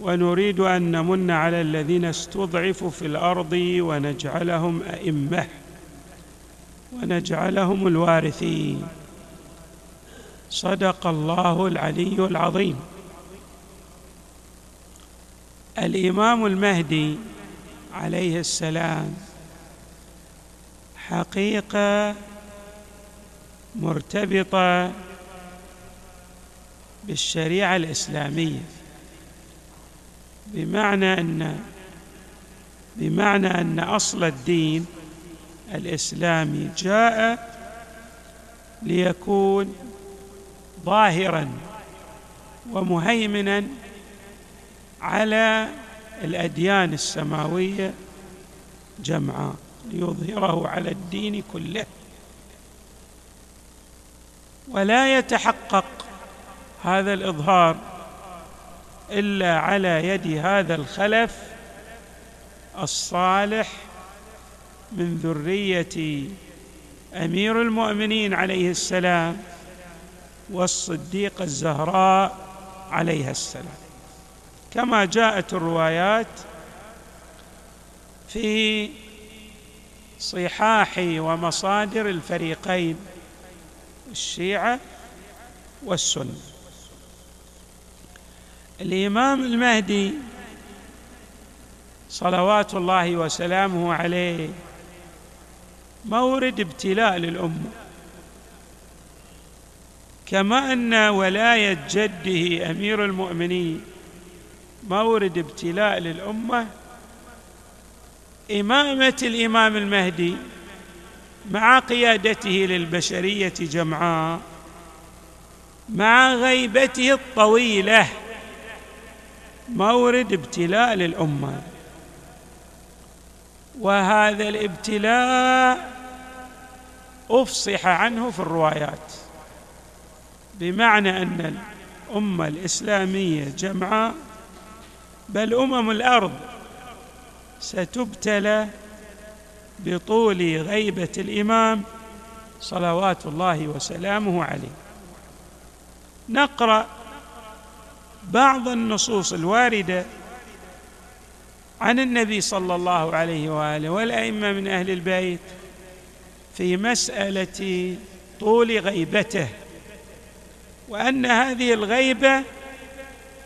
ونريد أن نمن على الذين استضعفوا في الأرض ونجعلهم أئمة ونجعلهم الوارثين. صدق الله العلي العظيم. الإمام المهدي عليه السلام حقيقة مرتبطة بالشريعة الإسلامية. بمعنى أن بمعنى أن أصل الدين الإسلامي جاء ليكون ظاهرا ومهيمنا على الأديان السماوية جمعاء ليظهره على الدين كله. ولا يتحقق هذا الإظهار إلا على يد هذا الخلف الصالح من ذرية أمير المؤمنين عليه السلام والصديقه الزهراء عليها السلام. كما جاءت الروايات في صحاح ومصادر الفريقين الشيعة والسنة. الإمام المهدي صلوات الله وسلامه عليه مورد ابتلاء للأمة. كما أن ولاية جده أمير المؤمنين مورد ابتلاء للأمة. إمامة الإمام المهدي مع قيادته للبشرية جمعاء مع غيبته الطويلة مورد ابتلاء للأمة. وهذا الابتلاء أفصح عنه في الروايات بمعنى أن الأمة الإسلامية جمعاء بل أمم الأرض ستبتلى بطول غيبة الإمام صلوات الله وسلامه عليه. نقرأ بعض النصوص الواردة عن النبي صلى الله عليه وآله والأئمة من أهل البيت في مسألة طول غيبته وأن هذه الغيبة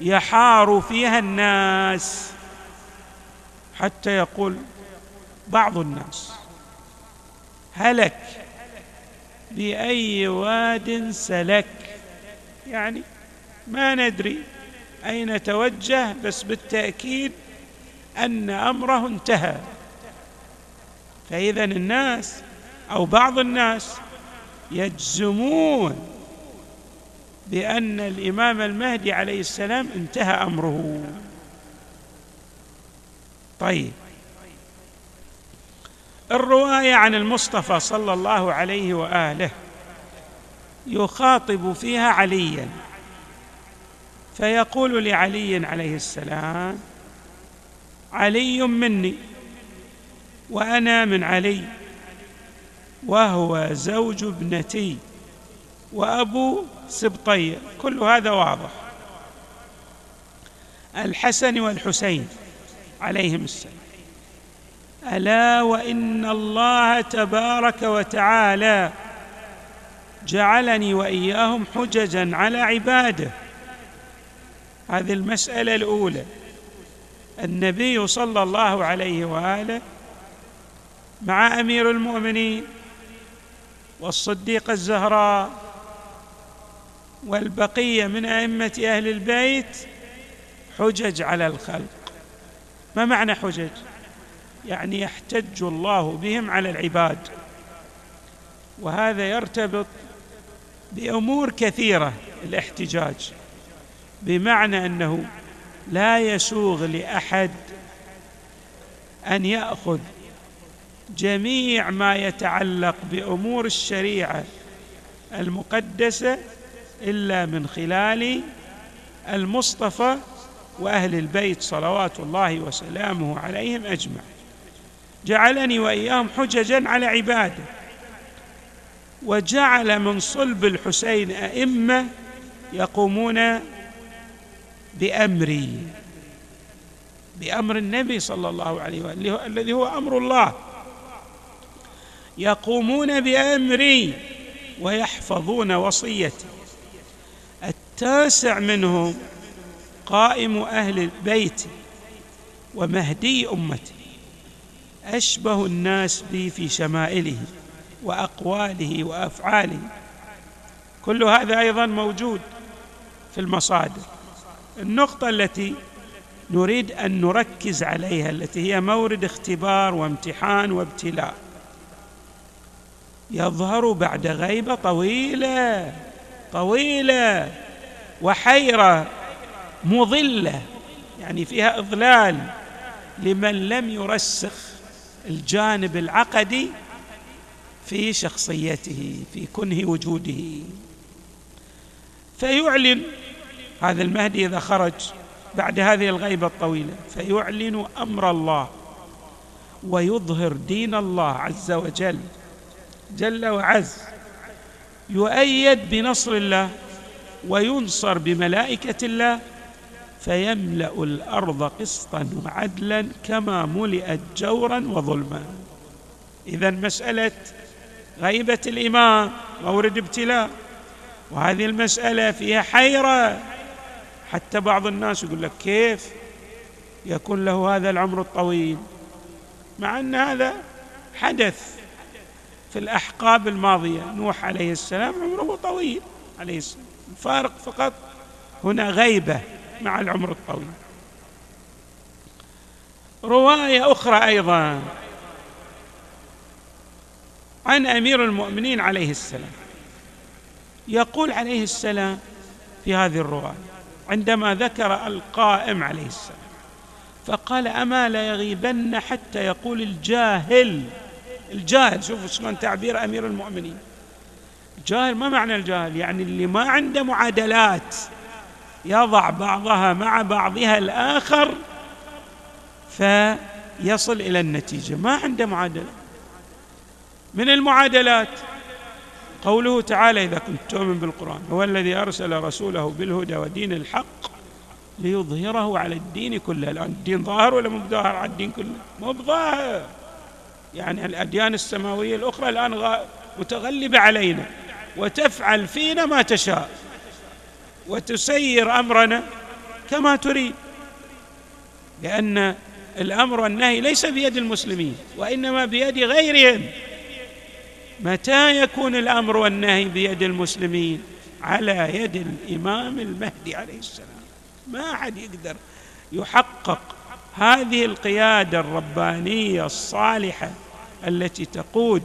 يحار فيها الناس حتى يقول بعض الناس هلك بأي واد سلك؟ يعني ما ندري. أين توجه؟ بس بالتأكيد أن أمره انتهى. فإذا الناس أو بعض الناس يجزمون بأن الإمام المهدي عليه السلام انتهى أمره. طيب. الرواية عن المصطفى صلى الله عليه وآله يخاطب فيها عليا. فيقول لعلي عليه السلام علي مني وأنا من علي وهو زوج ابنتي وأبو سبطي. كل هذا واضح. الحسن والحسين عليهم السلام. ألا وإن الله تبارك وتعالى جعلني وإياهم حججا على عباده. هذه المسألة الأولى. النبي صلى الله عليه وآله مع أمير المؤمنين والصديقه الزهراء والبقية من أئمة أهل البيت حجج على الخلق. ما معنى حجج؟ يعني يحتج الله بهم على العباد. وهذا يرتبط بأمور كثيرة الاحتجاج. بمعنى أنه لا يسوغ لأحد أن يأخذ جميع ما يتعلق بأمور الشريعة المقدسة إلا من خلال المصطفى وأهل البيت صلوات الله وسلامه عليهم اجمع جعلني وإياهم حججا على عباده وجعل من صلب الحسين أئمة يقومون بأمري بأمر النبي صلى الله عليه وآله الذي هو أمر الله. يقومون بأمري ويحفظون وصيتي. التاسع منهم قائم أهل البيت ومهدي أمتي. أشبه الناس بي في شمائله وأقواله وأفعاله. كل هذا أيضا موجود في المصادر. النقطة التي نريد أن نركز عليها التي هي مورد اختبار وامتحان وابتلاء. يظهر بعد غيبة طويلة طويلة وحيرة مضلة يعني فيها إضلال لمن لم يرسخ الجانب العقدي في شخصيته في كنه وجوده. فيعلن هذا المهدي إذا خرج بعد هذه الغيبة الطويلة فيعلن أمر الله ويظهر دين الله عز وجل. جل وعز يؤيد بنصر الله وينصر بملائكة الله فيملأ الأرض قسطا وعدلا كما ملئت جورا وظلما. اذا مسألة غيبة الإمام مورد ابتلاء وهذه المسألة فيها حيرة. حتى بعض الناس يقول لك كيف يكون له هذا العمر الطويل؟ مع أن هذا حدث في الأحقاب الماضية. نوح عليه السلام عمره طويل عليه السلام. الفارق فقط هنا غيبة مع العمر الطويل. رواية أخرى أيضا عن أمير المؤمنين عليه السلام. يقول عليه السلام في هذه الرواية عندما ذكر القائم عليه السلام فقال أما لا يغيبن حتى يقول الجاهل الجاهل شوفوا شلون تعبير أمير المؤمنين. الجاهل ما معنى الجاهل؟ يعني اللي ما عنده معادلات يضع بعضها مع بعضها الآخر فيصل إلى النتيجة. ما عنده معادلة. من المعادلات؟ قوله تعالى إذا كنت تؤمن بالقرآن هو الذي أرسل رسوله بالهدى ودين الحق ليظهره على الدين كله. الآن الدين ظاهر ولا مو بظاهر؟ على الدين كله. مو بظاهر. يعني الأديان السماوية الأخرى الآن متغلبة علينا. وتفعل فينا ما تشاء. وتسير أمرنا كما تريد. لأن الأمر والنهي ليس بيد المسلمين وإنما بيد غيرهم. متى يكون الأمر والنهي بيد المسلمين؟ على يد الإمام المهدي عليه السلام. ما أحد يقدر يحقق هذه القيادة الربانية الصالحة التي تقود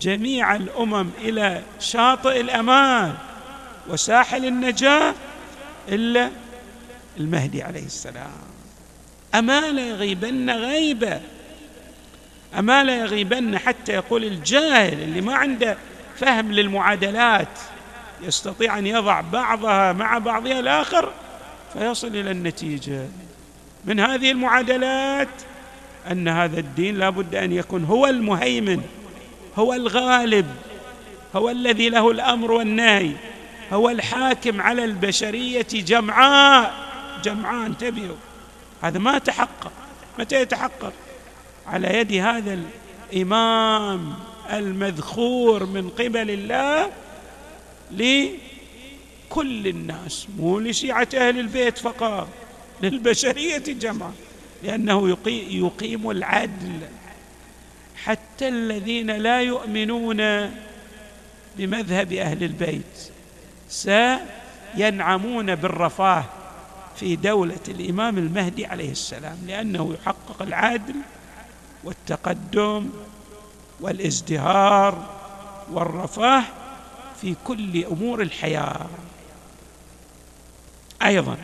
جميع الأمم إلى شاطئ الأمان وساحل النجاة إلا المهدي عليه السلام. اما لا يغيبن غيبة. أما لا يغيبن حتى يقول الجاهل اللي ما عنده فهم للمعادلات يستطيع أن يضع بعضها مع بعضها الآخر فيصل إلى النتيجة. من هذه المعادلات أن هذا الدين لا بد أن يكون هو المهيمن هو الغالب هو الذي له الأمر والنهي هو الحاكم على البشرية جمعاء. جمعاء انتبهوا هذا ما تحقق. متى يتحقق؟ على يد هذا الإمام المذخور من قبل الله لكل الناس مو لشيعة أهل البيت فقط للبشرية جمعاء لأنه يقيم العدل. حتى الذين لا يؤمنون بمذهب أهل البيت سينعمون بالرفاه في دولة الإمام المهدي عليه السلام لأنه يحقق العدل والتقدم والازدهار والرفاه في كل أمور الحياة. أيضا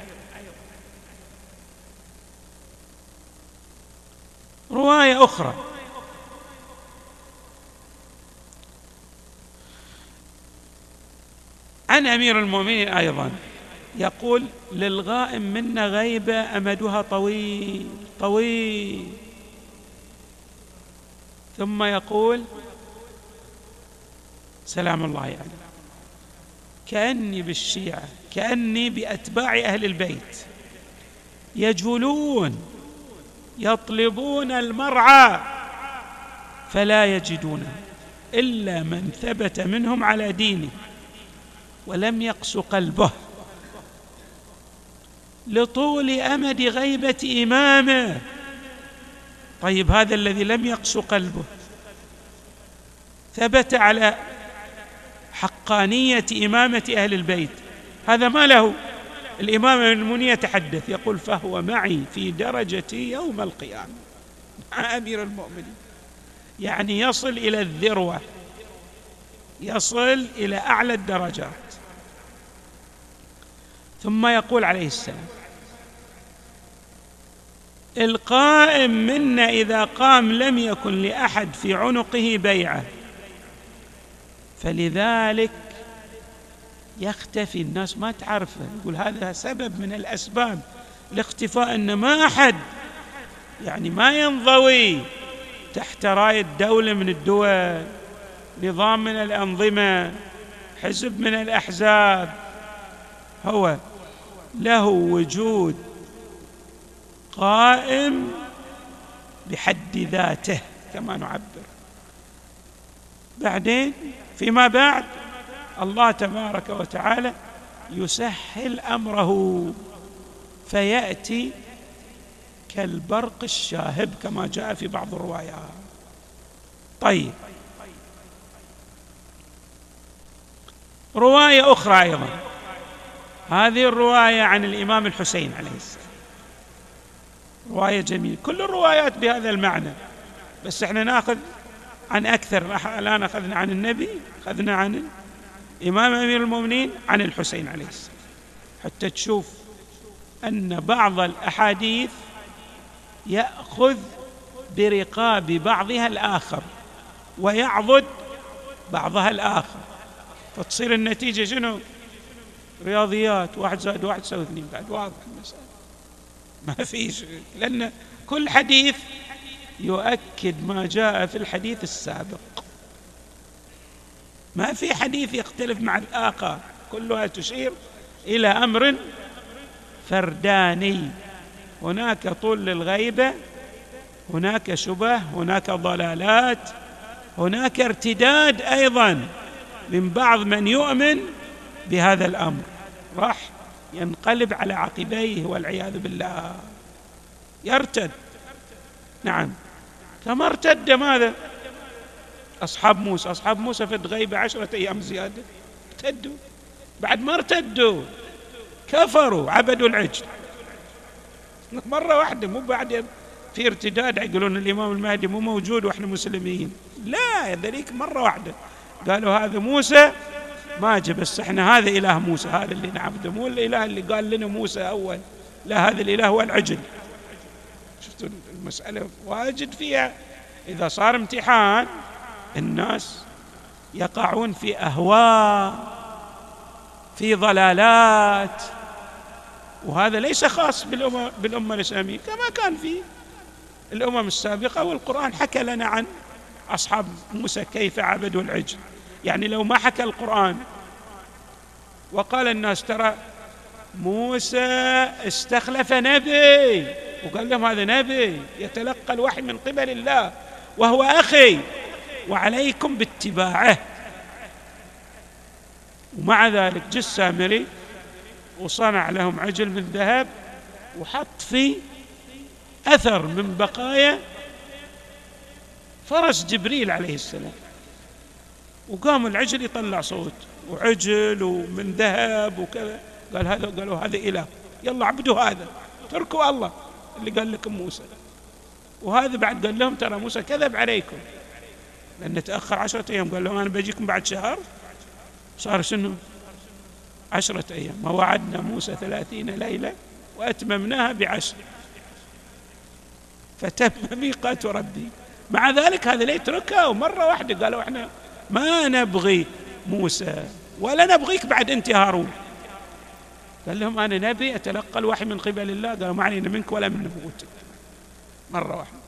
رواية أخرى. عن أمير المؤمنين أيضا يقول للغائم منا غيبة أمدها طويل طويل. ثم يقول سلام الله عليه يعني. كأني بالشيعة كأني بأتباع أهل البيت. يجولون يطلبون المرعى فلا يجدونه إلا من ثبت منهم على دينه ولم يقس قلبه. لطول أمد غيبة إمامه طيب هذا الذي لم يقس قلبه. ثبت على حقانية إمامة أهل البيت. هذا ما له الإمام ابن يتحدث يقول فهو معي في درجتي يوم القيامة. مع أمير المؤمنين. يعني يصل إلى الذروة. يصل إلى أعلى الدرجات. ثم يقول عليه السلام القائم منا إذا قام لم يكن لأحد في عنقه بيعة. فلذلك يختفي الناس. ما تعرفه يقول هذا سبب من الأسباب لاختفاء أن ما أحد يعني ما ينضوي تحت راية دولة من الدول نظام من الأنظمة حزب من الأحزاب. هو له وجود قائم بحد ذاته كما نعبر. بعدين فيما بعد الله تبارك وتعالى يسهل أمره فيأتي كالبرق الشاهب كما جاء في بعض الروايات. طيب. رواية أخرى أيضا. هذه الرواية عن الإمام الحسين عليه السلام. رواية جميلة. كل الروايات بهذا المعنى. بس إحنا نأخذ عن أكثر. الآن أخذنا عن النبي أخذنا عن الامام أمير المؤمنين عن الحسين عليه السلام. حتى تشوف أن بعض الأحاديث يأخذ برقاب بعضها الآخر ويعضد بعضها الآخر. فتصير النتيجة شنو؟ رياضيات. واحد زائد واحد يساوي اثنين. بعد واضح المسألة. ما فيش. لأن كل حديث يؤكد ما جاء في الحديث السابق. ما في حديث يختلف مع الآخر. كلها تشير إلى أمر فرداني. هناك طول للغيبة هناك شبه هناك ضلالات هناك ارتداد أيضا من بعض من يؤمن بهذا الأمر. راح ينقلب على عقبيه والعياذ بالله. يرتد. نعم. كما ارتد ماذا؟ أصحاب موسى. أصحاب موسى في الغيبة عشرة أيام زيادة. ارتدوا. بعد ما ارتدوا كفروا عبدوا العجل. مرة واحدة مو بعد في ارتداد يقولون الإمام المهدي مو موجود وإحنا مسلمين. لا ذلك مرة واحدة. قالوا هذا موسى ما جاء بس إحنا هذا إله موسى هذا اللي نعبده مو الإله اللي قال لنا موسى أول لا هذا الإله هو العجل. شفتوا المسألة؟ واجد فيها. إذا صار امتحان الناس يقعون في أهواء في ضلالات. وهذا ليس خاص بالأمة, بالأمة الإسلامية كما كان في الأمم السابقة والقرآن حكى لنا عن أصحاب موسى كيف عبدوا العجل. يعني لو ما حكى القرآن وقال الناس ترى موسى استخلف نبي وقال لهم هذا نبي يتلقى الوحي من قبل الله وهو أخي وعليكم باتباعه. ومع ذلك جه السامري وصنع لهم عجل من ذهب وحط فيه أثر من بقايا فرس جبريل عليه السلام. وقام العجل يطلع صوت وعجل ومن ذهب وكذا قال هذا قالوا هذا إله. يلا عبدوا هذا تركوا الله. اللي قال لكم موسى. وهذا بعد قال لهم ترى موسى كذب عليكم. لأنه تأخر عشرة أيام. قال لهم أنا بجيكم بعد شهر. صار شنو؟ عشرة أيام. ووعدنا موسى ثلاثين ليلة وأتممناها بعشر. فتم ميقات ربي. مع ذلك هذا لا يتركها ومرة واحدة قالوا إحنا ما نبغي موسى ولا نبغيك بعد أنت هارون. قال لهم أنا نبي أتلقى الوحي من قبل الله. قالوا ما علينا منك ولا من نبوتك مرة واحدة.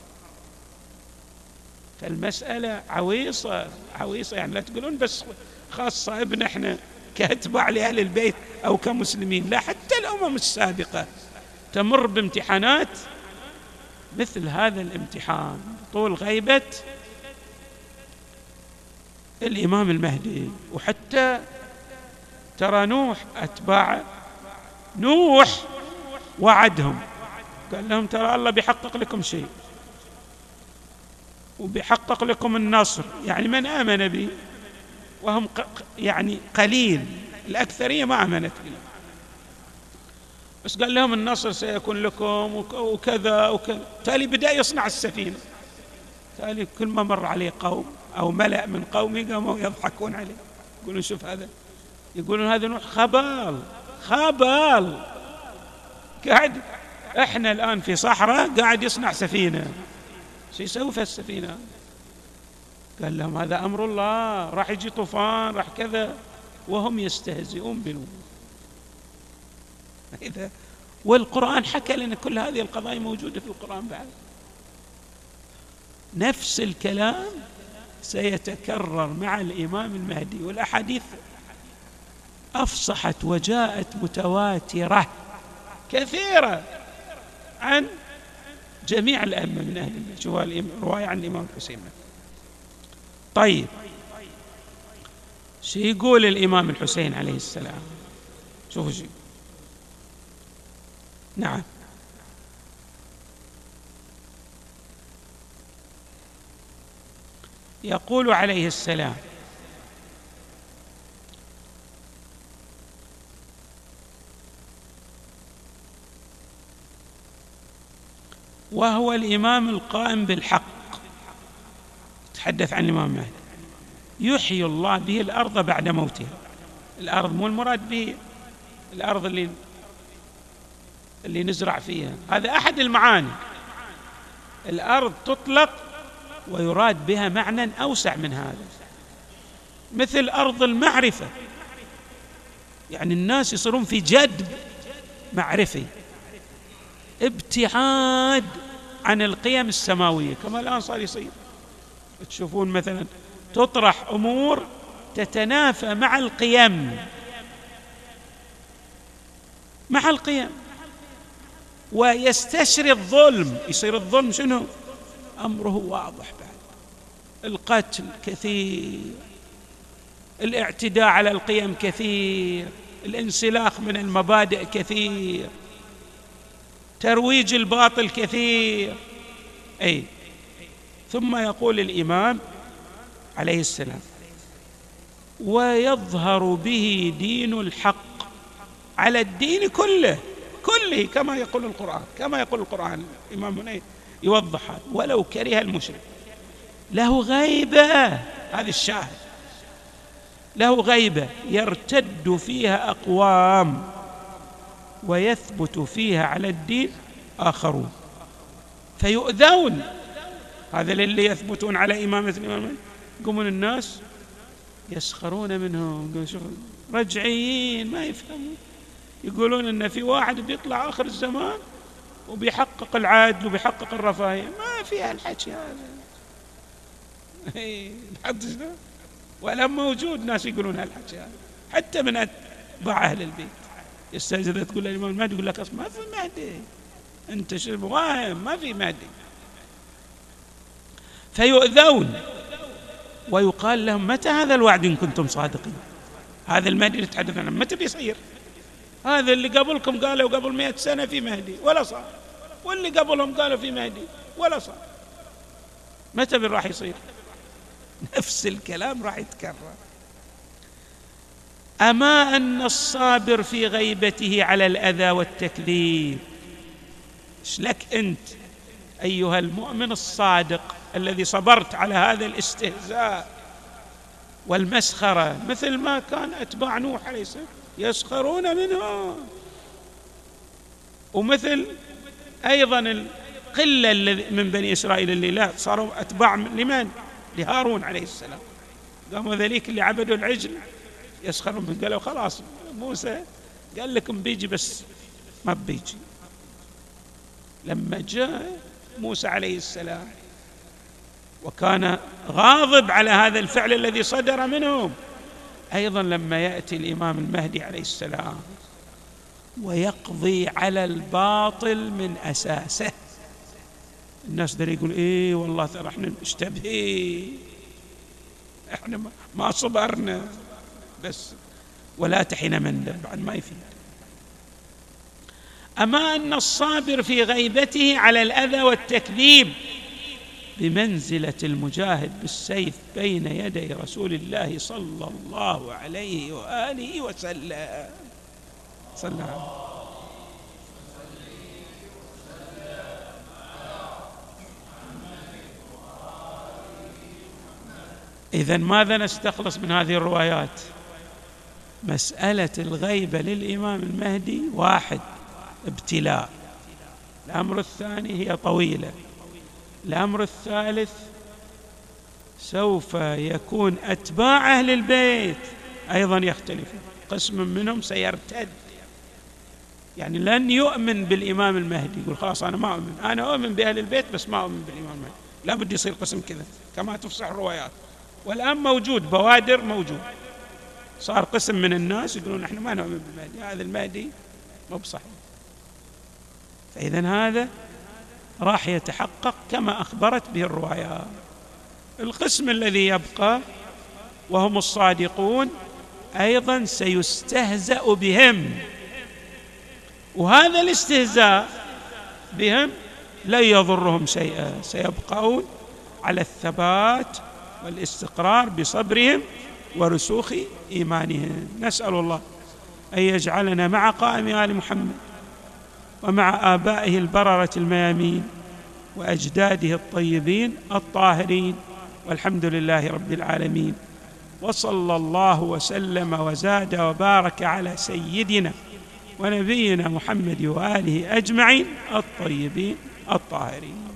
فالمسألة عويصة عويصة يعني لا تقولون بس خاصة ابن إحنا كأتباع لأهل البيت أو كمسلمين. لا حتى الأمم السابقة تمر بامتحانات مثل هذا الامتحان. طول غيبة الإمام المهدي. وحتى ترى نوح أتباع نوح وعدهم. قال لهم ترى الله بيحقق لكم شيء. وبيحقق لكم النصر. يعني من آمن بي؟ وهم يعني قليل. الأكثرية ما آمنت بي. بس قال لهم النصر سيكون لكم وكذا وكذا. تالي بدأ يصنع السفينة. تالي كل ما مر عليه قوم. أو ملأ من قومه قاموا يضحكون عليه. يقولون شوف هذا يقولون هذا نوح خبال خبال. قاعد إحنا الآن في صحراء قاعد يصنع سفينة. شو يسوي في السفينة؟ قال لهم هذا أمر الله راح يجي طوفان راح كذا. وهم يستهزئون بنوح إذا والقرآن حكى لنا كل هذه القضايا موجودة في القرآن بعد. نفس الكلام سيتكرر مع الإمام المهدي. والأحاديث أفصحت وجاءت متواترة كثيرة عن جميع الأئمة من أهل البيت رواية عن الإمام الحسين. طيب. شو يقول الإمام الحسين عليه السلام؟ شوفوا شو نعم. يقول عليه السلام. وهو الإمام القائم بالحق. تحدث عن الإمام مهدي يحيي الله به الأرض بعد موتها الأرض مو المراد به الأرض اللي اللي نزرع فيها. هذا أحد المعاني. الأرض تطلق ويراد بها معنى أوسع من هذا. مثل أرض المعرفة. يعني الناس يصيرون في جدب معرفي. ابتعاد عن القيم السماوية كما الآن صار يصير. تشوفون مثلا تطرح أمور تتنافى مع القيم. مع القيم. ويستشري الظلم. يصير الظلم شنو؟ أمره واضح. القتل كثير الاعتداء على القيم كثير الانسلاخ من المبادئ كثير ترويج الباطل كثير. أي ثم يقول الإمام عليه السلام ويظهر به دين الحق على الدين كله كله كما يقول القرآن كما يقول القرآن الإمام هنا يوضح ولو كره المشرك. له غيبة. هذا الشاهد. له غيبة. يرتد فيها أقوام ويثبت فيها على الدين آخرون. فيؤذون. هذا اللي يثبتون على إمامة الإمام يقومون الناس يسخرون منهم. رجعيين ما يفهمون. يقولون إن في واحد بيطلع آخر الزمان وبيحقق العدل وبيحقق الرفاهية. ما في هالحكي هذا. ولا موجود ناس يقولون هالحكي هذا. حتى من اتباع أهل البيت. يستأذن تقول الامام المهدي يقول لك ما في مهدي. أنت شو واهم ما في مهدي. فيؤذون. ويقال لهم متى هذا الوعد إن كنتم صادقين؟ هذا المهدي اللي تحدث عنه متى بيصير؟ هذا اللي قبلكم قالوا قبل مئة سنة في مهدي ولا صار. واللي قبلهم قالوا في مهدي ولا صار. متى راح يصير؟ نفس الكلام راح يتكرر. أما أن الصابر في غيبته على الأذى والتكذيب إيش لك أنت أيها المؤمن الصادق الذي صبرت على هذا الاستهزاء والمسخرة مثل ما كان أتباع نوح عليه السلام؟ يسخرون منه ومثل أيضا قلة من بني إسرائيل اللي لا صاروا أتباع لمن؟ لهارون عليه السلام. قاموا ذليك اللي عبدوا العجل يسخرون من قالوا خلاص موسى قال لكم بيجي بس ما بيجي. لما جاء موسى عليه السلام وكان غاضب على هذا الفعل الذي صدر منهم أيضا لما يأتي الإمام المهدي عليه السلام ويقضي على الباطل من أساسه. الناس ده يقول إيه والله ترى إحنا اشتبه إحنا ما صبرنا. بس ولا تحين مندب بعد ما يفيد. أما أن الصابر في غيبته على الأذى والتكذيب بمنزلة المجاهد بالسيف بين يدي رسول الله صلى الله عليه وآله وسلم. صلى الله عليه اذا ماذا نستخلص من هذه الروايات؟ مسألة الغيبه للإمام المهدي واحد ابتلاء. الأمر الثاني هي طويلة. الأمر الثالث سوف يكون أتباع أهل البيت. أيضا يختلفون قسم منهم سيرتد. يعني لن يؤمن بالإمام المهدي. يقول خلاص أنا ما أؤمن. أنا أؤمن بأهل البيت بس ما أؤمن بالإمام المهدي. لا بد يصير قسم كذا كما تفصح الروايات. والآن موجود بوادر موجود. صار قسم من الناس يقولون إحنا ما نؤمن بالمهدي هذا المهدي مو بصحيح. فاذا هذا راح يتحقق كما أخبرت به الروايات القسم الذي يبقى وهم الصادقون أيضا سيستهزأ بهم. وهذا الاستهزاء بهم لن يضرهم شيئا سيبقون على الثبات والاستقرار بصبرهم ورسوخ إيمانهم. نسأل الله أن يجعلنا مع قائم آل محمد ومع آبائه البررة الميامين وأجداده الطيبين الطاهرين والحمد لله رب العالمين. وصلى الله وسلم وزاد وبارك على سيدنا ونبينا محمد وآله أجمعين الطيبين الطاهرين.